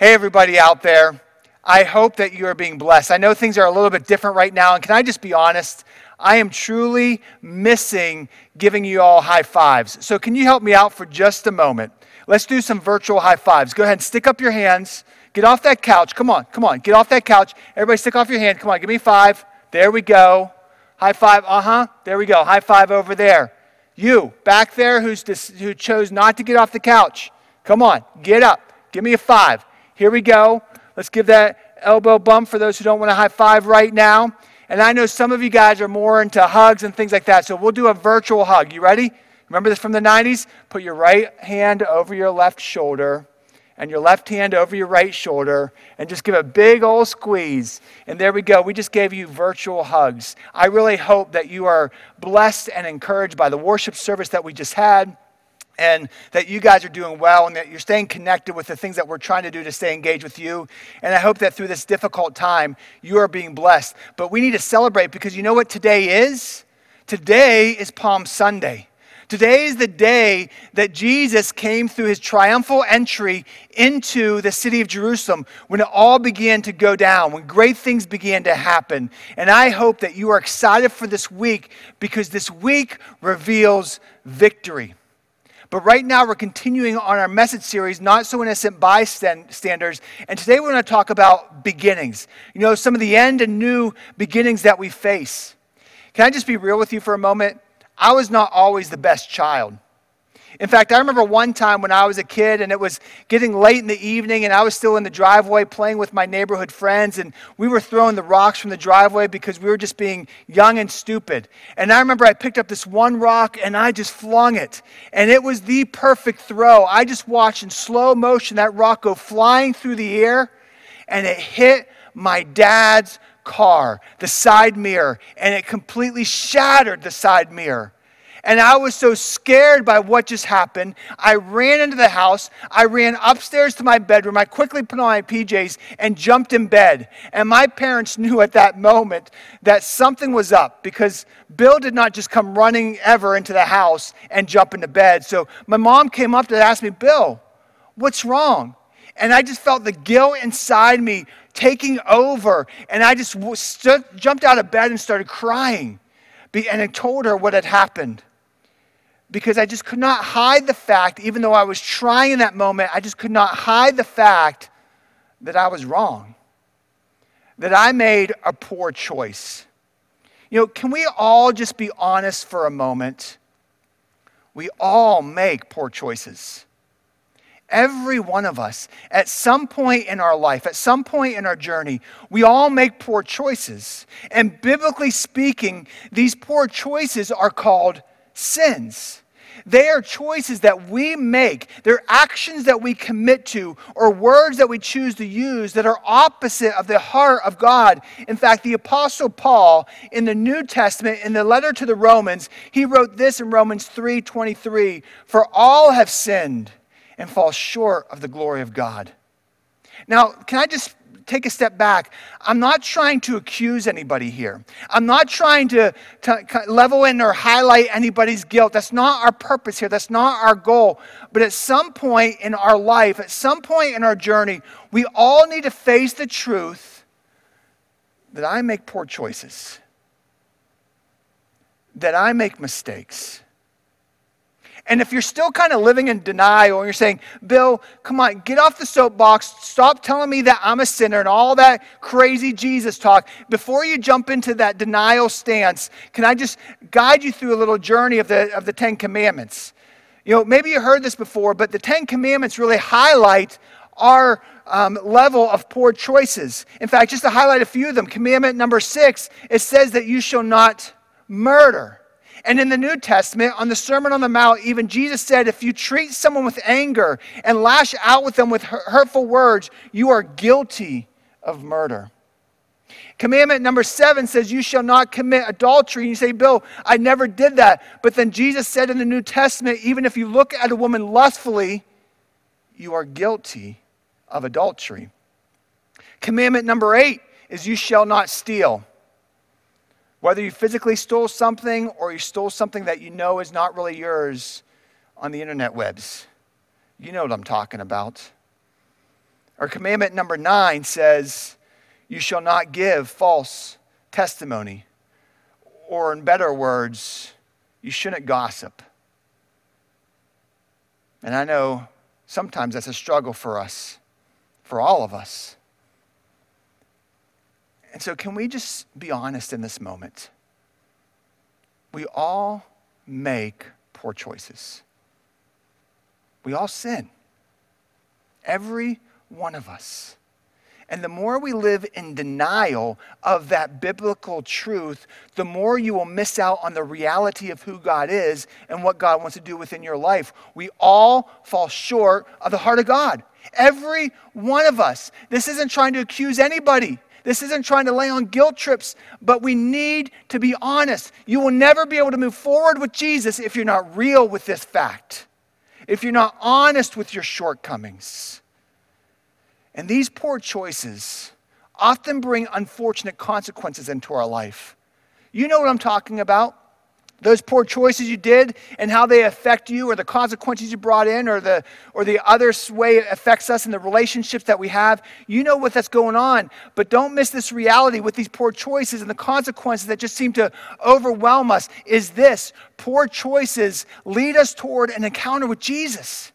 Hey, everybody out there. I hope that you are being blessed. I know things are a little bit different right now, and can I just be honest? I am truly missing giving you all high fives. So, can you help me out for just a moment? Let's do some virtual high fives. Go ahead and stick up your hands. Get off that couch. Come on, come on. Get off that couch. Everybody, stick off your hand. Come on, give me five. There we go. High five. Uh huh. There we go. High five over there. You back there who's dis- who chose not to get off the couch. Come on, get up. Give me a five. Here we go. Let's give that elbow bump for those who don't want to high five right now. And I know some of you guys are more into hugs and things like that, so we'll do a virtual hug. You ready? Remember this from the 90s? Put your right hand over your left shoulder and your left hand over your right shoulder and just give a big old squeeze. And there we go. We just gave you virtual hugs. I really hope that you are blessed and encouraged by the worship service that we just had and that you guys are doing well and that you're staying connected with the things that we're trying to do to stay engaged with you. And I hope that through this difficult time, you are being blessed. But we need to celebrate because you know what today is? Today is Palm Sunday. Today is the day that Jesus came through his triumphal entry into the city of Jerusalem when it all began to go down, when great things began to happen. And I hope that you are excited for this week because this week reveals victory. But right now, we're continuing on our message series, Not So Innocent Bystanders. And today, we're going to talk about beginnings. You know, some of the end and new beginnings that we face. Can I just be real with you for a moment? I was not always the best child. In fact, I remember one time when I was a kid and it was getting late in the evening and I was still in the driveway playing with my neighborhood friends and we were throwing the rocks from the driveway because we were just being young and stupid. And I remember I picked up this one rock and I just flung it. And it was the perfect throw. I just watched in slow motion that rock go flying through the air and it hit my dad's car, the side mirror, and it completely shattered the side mirror. And I was so scared by what just happened. I ran into the house. I ran upstairs to my bedroom. I quickly put on my PJs and jumped in bed. And my parents knew at that moment that something was up because Bill did not just come running ever into the house and jump into bed. So my mom came up to ask me, Bill, what's wrong? And I just felt the guilt inside me taking over. And I just stood, jumped out of bed and started crying. And I told her what had happened because I just could not hide the fact, even though I was trying in that moment, I just could not hide the fact that I was wrong, that I made a poor choice. You know, can we all just be honest for a moment? We all make poor choices. Every one of us, at some point in our life, at some point in our journey, we all make poor choices. And biblically speaking, these poor choices are called sins. They are choices that we make. They're actions that we commit to or words that we choose to use that are opposite of the heart of God. In fact, the Apostle Paul in the New Testament, in the letter to the Romans, he wrote this in Romans 3:23, "For all have sinned and fall short of the glory of God." Now, can I just take a step back. I'm not trying to accuse anybody here. I'm not trying to, to level in or highlight anybody's guilt. That's not our purpose here. That's not our goal. But at some point in our life, at some point in our journey, we all need to face the truth that I make poor choices, that I make mistakes and if you're still kind of living in denial and you're saying, Bill, come on, get off the soapbox, stop telling me that I'm a sinner and all that crazy Jesus talk, before you jump into that denial stance, can I just guide you through a little journey of the, of the Ten Commandments? You know, maybe you heard this before, but the Ten Commandments really highlight our um, level of poor choices. In fact, just to highlight a few of them, commandment number six, it says that you shall not murder. And in the New Testament, on the Sermon on the Mount, even Jesus said, if you treat someone with anger and lash out with them with hurtful words, you are guilty of murder. Commandment number seven says, You shall not commit adultery. And you say, Bill, I never did that. But then Jesus said in the New Testament, even if you look at a woman lustfully, you are guilty of adultery. Commandment number eight is, You shall not steal. Whether you physically stole something or you stole something that you know is not really yours on the internet webs. You know what I'm talking about. Our commandment number nine says, You shall not give false testimony. Or, in better words, you shouldn't gossip. And I know sometimes that's a struggle for us, for all of us. And so, can we just be honest in this moment? We all make poor choices. We all sin. Every one of us. And the more we live in denial of that biblical truth, the more you will miss out on the reality of who God is and what God wants to do within your life. We all fall short of the heart of God. Every one of us. This isn't trying to accuse anybody. This isn't trying to lay on guilt trips, but we need to be honest. You will never be able to move forward with Jesus if you're not real with this fact, if you're not honest with your shortcomings. And these poor choices often bring unfortunate consequences into our life. You know what I'm talking about? Those poor choices you did and how they affect you, or the consequences you brought in, or the, or the other way it affects us in the relationships that we have. You know what that's going on. But don't miss this reality with these poor choices and the consequences that just seem to overwhelm us. Is this poor choices lead us toward an encounter with Jesus?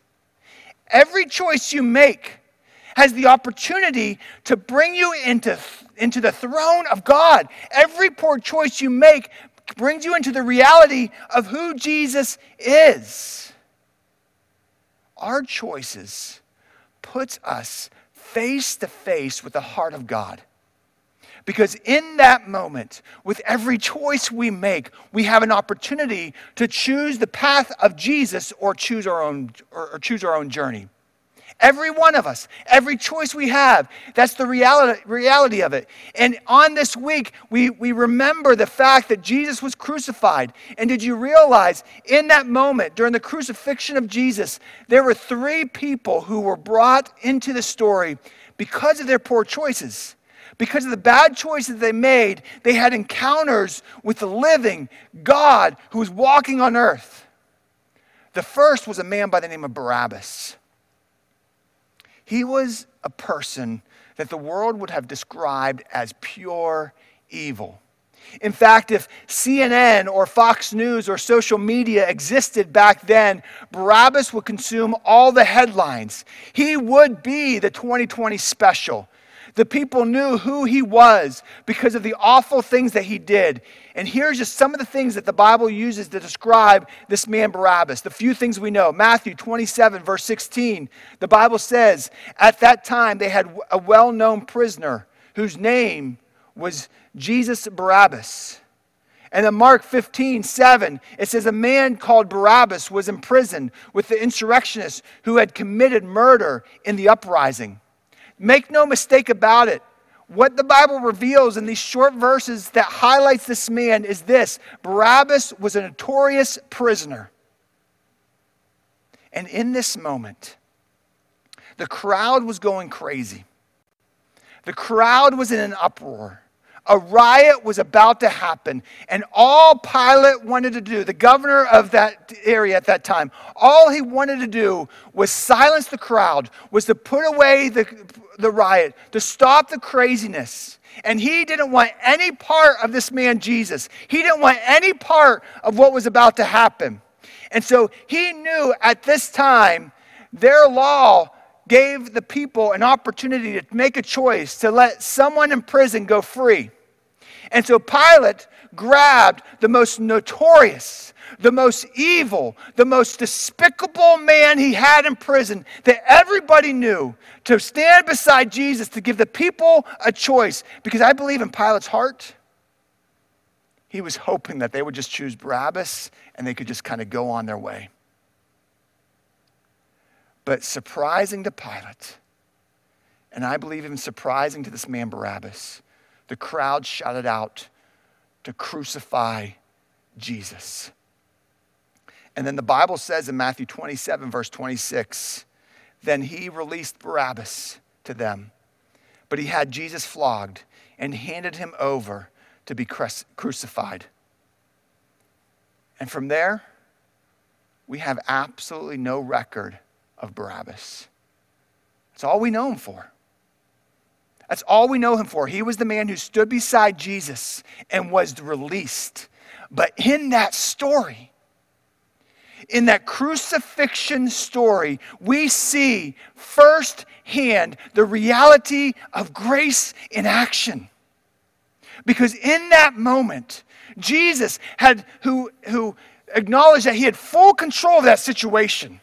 Every choice you make, has the opportunity to bring you into, into the throne of God. Every poor choice you make brings you into the reality of who Jesus is. Our choices puts us face to face with the heart of God. Because in that moment, with every choice we make, we have an opportunity to choose the path of Jesus or choose our own, or, choose our own journey. Every one of us, every choice we have, that's the reality, reality of it. And on this week, we, we remember the fact that Jesus was crucified. And did you realize in that moment, during the crucifixion of Jesus, there were three people who were brought into the story because of their poor choices? Because of the bad choices they made, they had encounters with the living God who was walking on earth. The first was a man by the name of Barabbas. He was a person that the world would have described as pure evil. In fact, if CNN or Fox News or social media existed back then, Barabbas would consume all the headlines. He would be the 2020 special. The people knew who he was because of the awful things that he did. And here's just some of the things that the Bible uses to describe this man Barabbas. The few things we know. Matthew 27, verse 16. The Bible says, At that time they had a well known prisoner whose name was Jesus Barabbas. And in Mark 15, 7, it says, A man called Barabbas was imprisoned with the insurrectionists who had committed murder in the uprising. Make no mistake about it. What the Bible reveals in these short verses that highlights this man is this Barabbas was a notorious prisoner. And in this moment, the crowd was going crazy. The crowd was in an uproar a riot was about to happen. And all Pilate wanted to do, the governor of that area at that time, all he wanted to do was silence the crowd, was to put away the, the riot, to stop the craziness. And he didn't want any part of this man, Jesus. He didn't want any part of what was about to happen. And so he knew at this time their law gave the people an opportunity to make a choice to let someone in prison go free. And so Pilate grabbed the most notorious, the most evil, the most despicable man he had in prison that everybody knew to stand beside Jesus to give the people a choice. Because I believe in Pilate's heart, he was hoping that they would just choose Barabbas and they could just kind of go on their way. But surprising to Pilate, and I believe even surprising to this man Barabbas, the crowd shouted out to crucify Jesus. And then the Bible says in Matthew 27, verse 26, then he released Barabbas to them. But he had Jesus flogged and handed him over to be crucified. And from there, we have absolutely no record of Barabbas. That's all we know him for. That's all we know him for. He was the man who stood beside Jesus and was released. But in that story, in that crucifixion story, we see firsthand the reality of grace in action. Because in that moment, Jesus had who, who acknowledged that he had full control of that situation.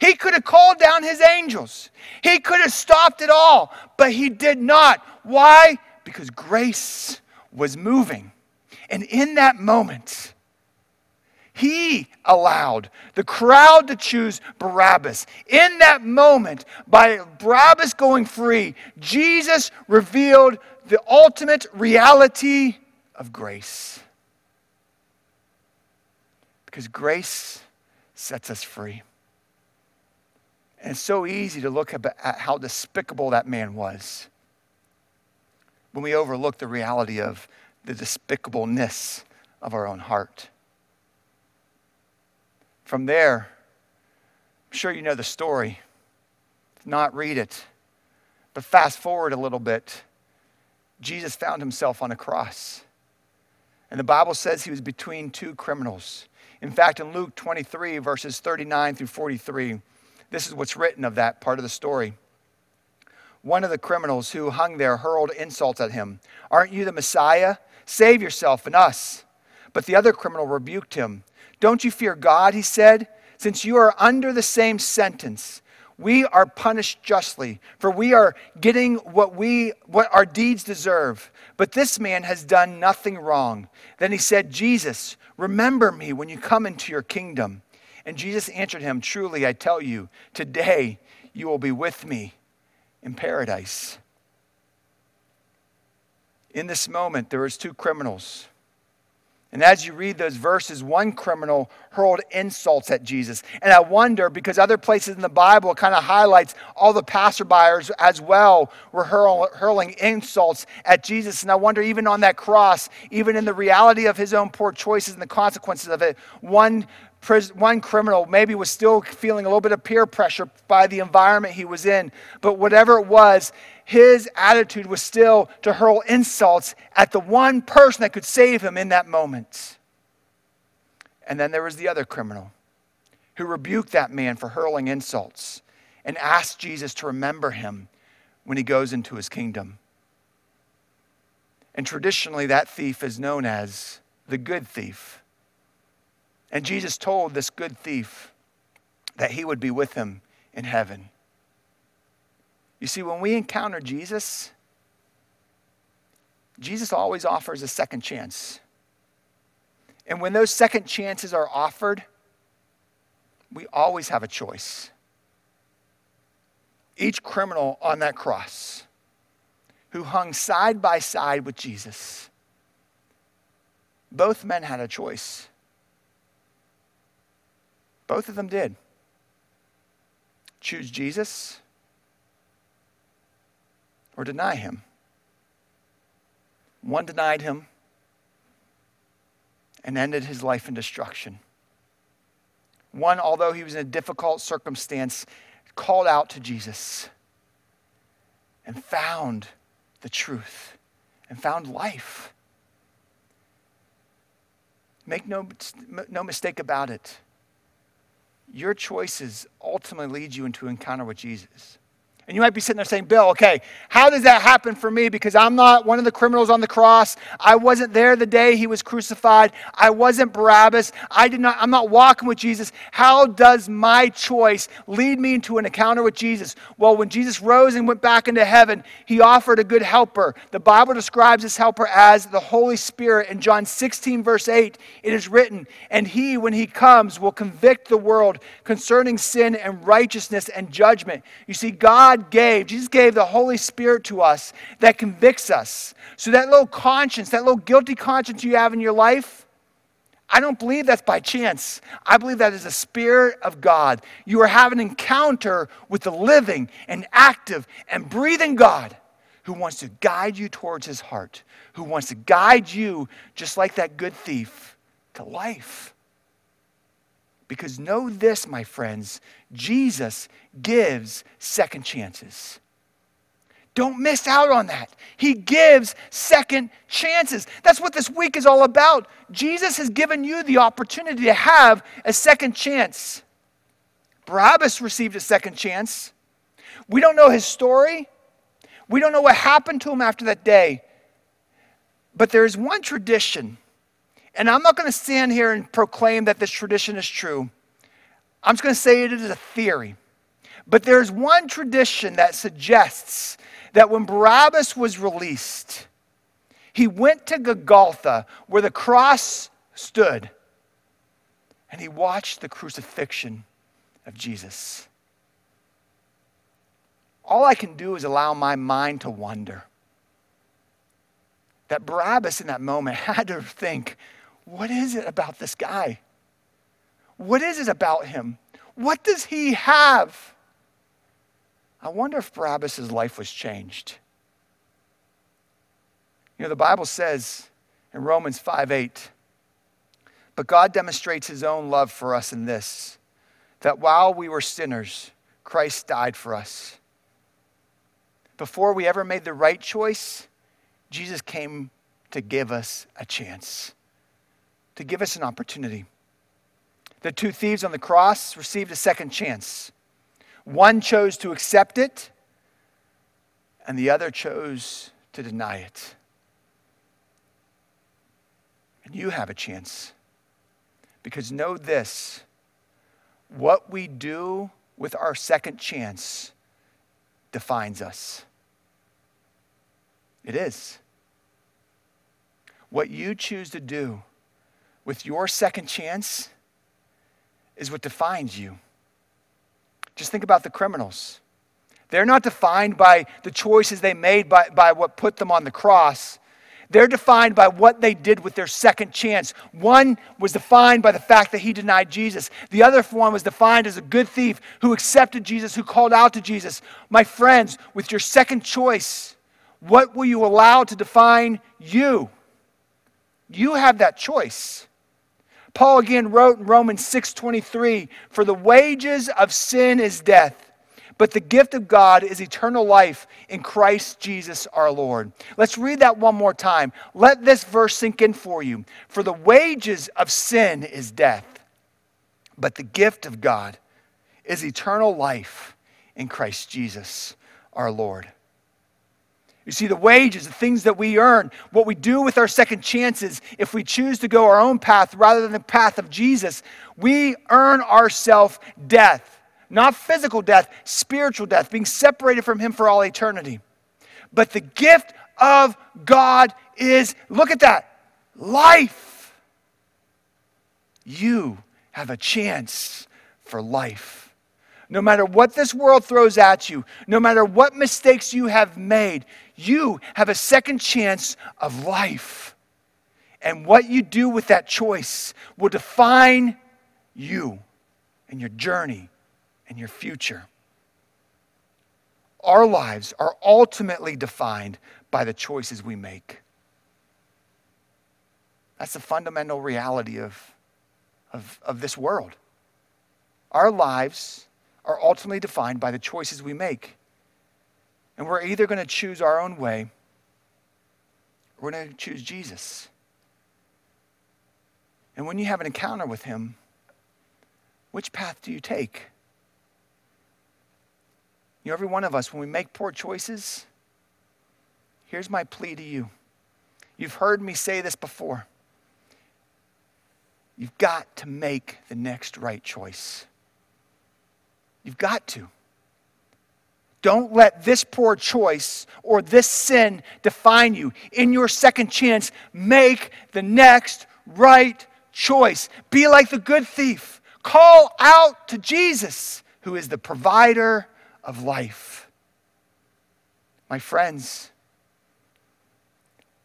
He could have called down his angels. He could have stopped it all, but he did not. Why? Because grace was moving. And in that moment, he allowed the crowd to choose Barabbas. In that moment, by Barabbas going free, Jesus revealed the ultimate reality of grace. Because grace sets us free. And it's so easy to look at how despicable that man was when we overlook the reality of the despicableness of our own heart. From there, I'm sure you know the story. If not, read it. But fast forward a little bit. Jesus found himself on a cross. And the Bible says he was between two criminals. In fact, in Luke 23, verses 39 through 43, this is what's written of that part of the story. One of the criminals who hung there hurled insults at him. Aren't you the Messiah? Save yourself and us. But the other criminal rebuked him. Don't you fear God, he said, since you are under the same sentence. We are punished justly, for we are getting what we what our deeds deserve. But this man has done nothing wrong. Then he said, Jesus, remember me when you come into your kingdom. And Jesus answered him, Truly I tell you, today you will be with me in paradise. In this moment, there was two criminals and as you read those verses, one criminal hurled insults at Jesus. And I wonder, because other places in the Bible kind of highlights all the passerbyers as well were hurl, hurling insults at Jesus. And I wonder, even on that cross, even in the reality of his own poor choices and the consequences of it, one one criminal maybe was still feeling a little bit of peer pressure by the environment he was in. But whatever it was, his attitude was still to hurl insults at the one person that could save him in that moment. And then there was the other criminal who rebuked that man for hurling insults and asked Jesus to remember him when he goes into his kingdom. And traditionally, that thief is known as the good thief. And Jesus told this good thief that he would be with him in heaven. You see, when we encounter Jesus, Jesus always offers a second chance. And when those second chances are offered, we always have a choice. Each criminal on that cross who hung side by side with Jesus, both men had a choice. Both of them did. Choose Jesus or deny him. One denied him and ended his life in destruction. One, although he was in a difficult circumstance, called out to Jesus and found the truth and found life. Make no, no mistake about it your choices ultimately lead you into encounter with Jesus. And you might be sitting there saying, Bill, okay, how does that happen for me? Because I'm not one of the criminals on the cross. I wasn't there the day he was crucified. I wasn't Barabbas. I did not, I'm not walking with Jesus. How does my choice lead me into an encounter with Jesus? Well, when Jesus rose and went back into heaven, he offered a good helper. The Bible describes this helper as the Holy Spirit. In John 16, verse 8, it is written, And he, when he comes, will convict the world concerning sin and righteousness and judgment. You see, God God gave, Jesus gave the Holy Spirit to us that convicts us. So that little conscience, that little guilty conscience you have in your life, I don't believe that's by chance. I believe that is the Spirit of God. You are having an encounter with the living and active and breathing God who wants to guide you towards his heart, who wants to guide you, just like that good thief, to life. Because know this, my friends Jesus gives second chances. Don't miss out on that. He gives second chances. That's what this week is all about. Jesus has given you the opportunity to have a second chance. Barabbas received a second chance. We don't know his story. We don't know what happened to him after that day. But there is one tradition, and I'm not going to stand here and proclaim that this tradition is true. I'm just going to say it is a theory. But there's one tradition that suggests that when Barabbas was released, he went to Golgotha where the cross stood and he watched the crucifixion of Jesus. All I can do is allow my mind to wonder. That Barabbas in that moment had to think, what is it about this guy? What is it about him? What does he have? I wonder if Barabbas' life was changed. You know, the Bible says in Romans 5 8, but God demonstrates his own love for us in this, that while we were sinners, Christ died for us. Before we ever made the right choice, Jesus came to give us a chance, to give us an opportunity. The two thieves on the cross received a second chance. One chose to accept it, and the other chose to deny it. And you have a chance. Because know this what we do with our second chance defines us. It is. What you choose to do with your second chance is what defines you. Just think about the criminals. They're not defined by the choices they made by, by what put them on the cross. They're defined by what they did with their second chance. One was defined by the fact that he denied Jesus. The other one was defined as a good thief who accepted Jesus, who called out to Jesus. My friends, with your second choice, what will you allow to define you? You have that choice. Paul again wrote in Romans 6:23, "For the wages of sin is death, but the gift of God is eternal life in Christ Jesus our Lord." Let's read that one more time. Let this verse sink in for you. For the wages of sin is death, but the gift of God is eternal life in Christ Jesus our Lord. You see, the wages, the things that we earn, what we do with our second chances, if we choose to go our own path rather than the path of Jesus, we earn ourselves death. Not physical death, spiritual death, being separated from Him for all eternity. But the gift of God is look at that life. You have a chance for life no matter what this world throws at you, no matter what mistakes you have made, you have a second chance of life. And what you do with that choice will define you and your journey and your future. Our lives are ultimately defined by the choices we make. That's the fundamental reality of, of, of this world. Our lives are ultimately defined by the choices we make. And we're either going to choose our own way or we're going to choose Jesus. And when you have an encounter with Him, which path do you take? You know, every one of us, when we make poor choices, here's my plea to you. You've heard me say this before. You've got to make the next right choice. You've got to. Don't let this poor choice or this sin define you. In your second chance, make the next right choice. Be like the good thief. Call out to Jesus, who is the provider of life. My friends,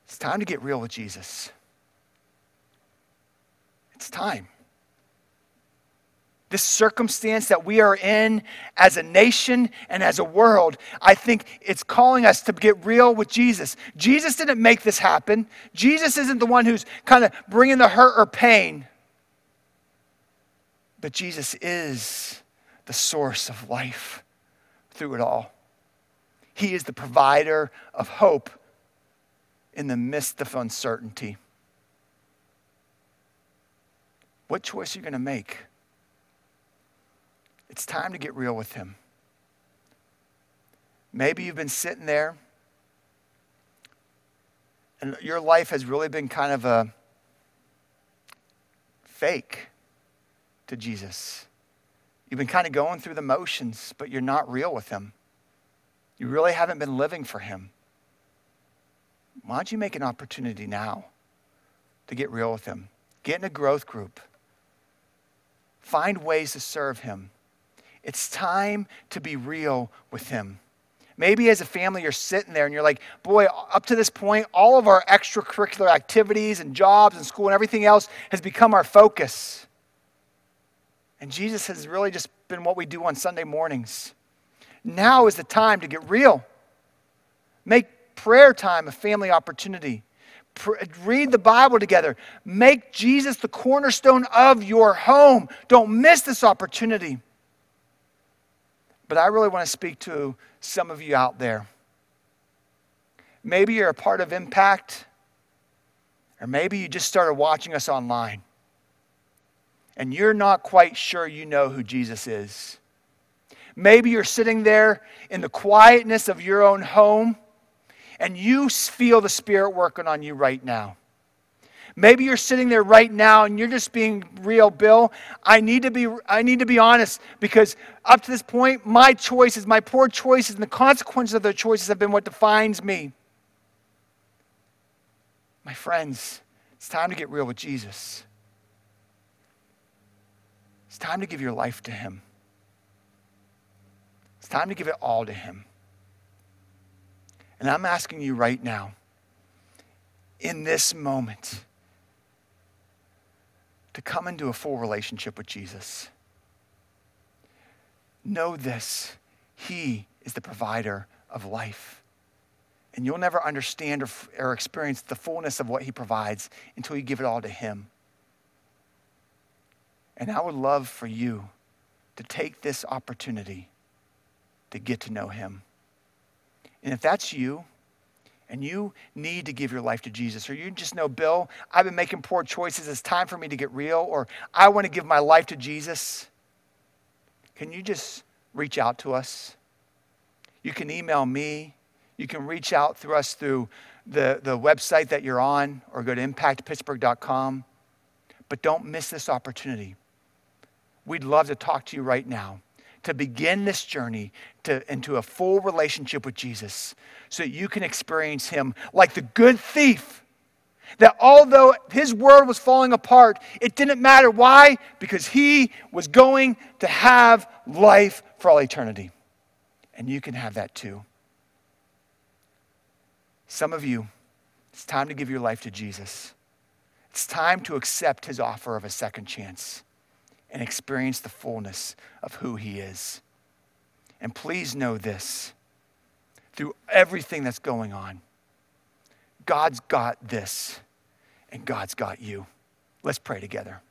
it's time to get real with Jesus. It's time this circumstance that we are in as a nation and as a world, I think it's calling us to get real with Jesus. Jesus didn't make this happen. Jesus isn't the one who's kind of bringing the hurt or pain. But Jesus is the source of life through it all. He is the provider of hope in the midst of uncertainty. What choice are you going to make? It's time to get real with Him. Maybe you've been sitting there and your life has really been kind of a fake to Jesus. You've been kind of going through the motions, but you're not real with Him. You really haven't been living for Him. Why don't you make an opportunity now to get real with Him? Get in a growth group. Find ways to serve Him. It's time to be real with Him. Maybe as a family, you're sitting there and you're like, boy, up to this point, all of our extracurricular activities and jobs and school and everything else has become our focus. And Jesus has really just been what we do on Sunday mornings. Now is the time to get real. Make prayer time a family opportunity. read the Bible together. Make Jesus the cornerstone of your home. Don't miss this opportunity. But I really want to speak to some of you out there. Maybe you're a part of Impact, or maybe you just started watching us online and you're not quite sure you know who Jesus is. Maybe you're sitting there in the quietness of your own home and you feel the Spirit working on you right now. Maybe you're sitting there right now and you're just being real, Bill. I need to be I need to be honest because up to this point my choices, my poor choices and the consequences of those choices have been what defines me. My friends, it's time to get real with Jesus. It's time to give your life to him. It's time to give it all to him. And I'm asking you right now, in this moment, to come into a full relationship with Jesus. Know this He is the provider of life. And you'll never understand or, or, experience the fullness of what He provides until you give it all to Him. And I would love for you to take this opportunity to get to know Him. And if that's you, and you need to give your life to Jesus, or you just know, Bill, I've been making poor choices, it's time for me to get real, or I want to give my life to Jesus, can you just reach out to us? You can email me. You can reach out through us through the, the website that you're on, or go to impactpittsburgh.com. But don't miss this opportunity. We'd love to talk to you right now to begin this journey to, into a full relationship with Jesus so that you can experience Him like the good thief. That although His world was falling apart, it didn't matter. Why? Because He was going to have life for all eternity. And you can have that too. Some of you, it's time to give your life to Jesus. It's time to accept His offer of a second chance and experience the fullness of who He is. And please know this through everything that's going on, God's got this, and God's got you. Let's pray together.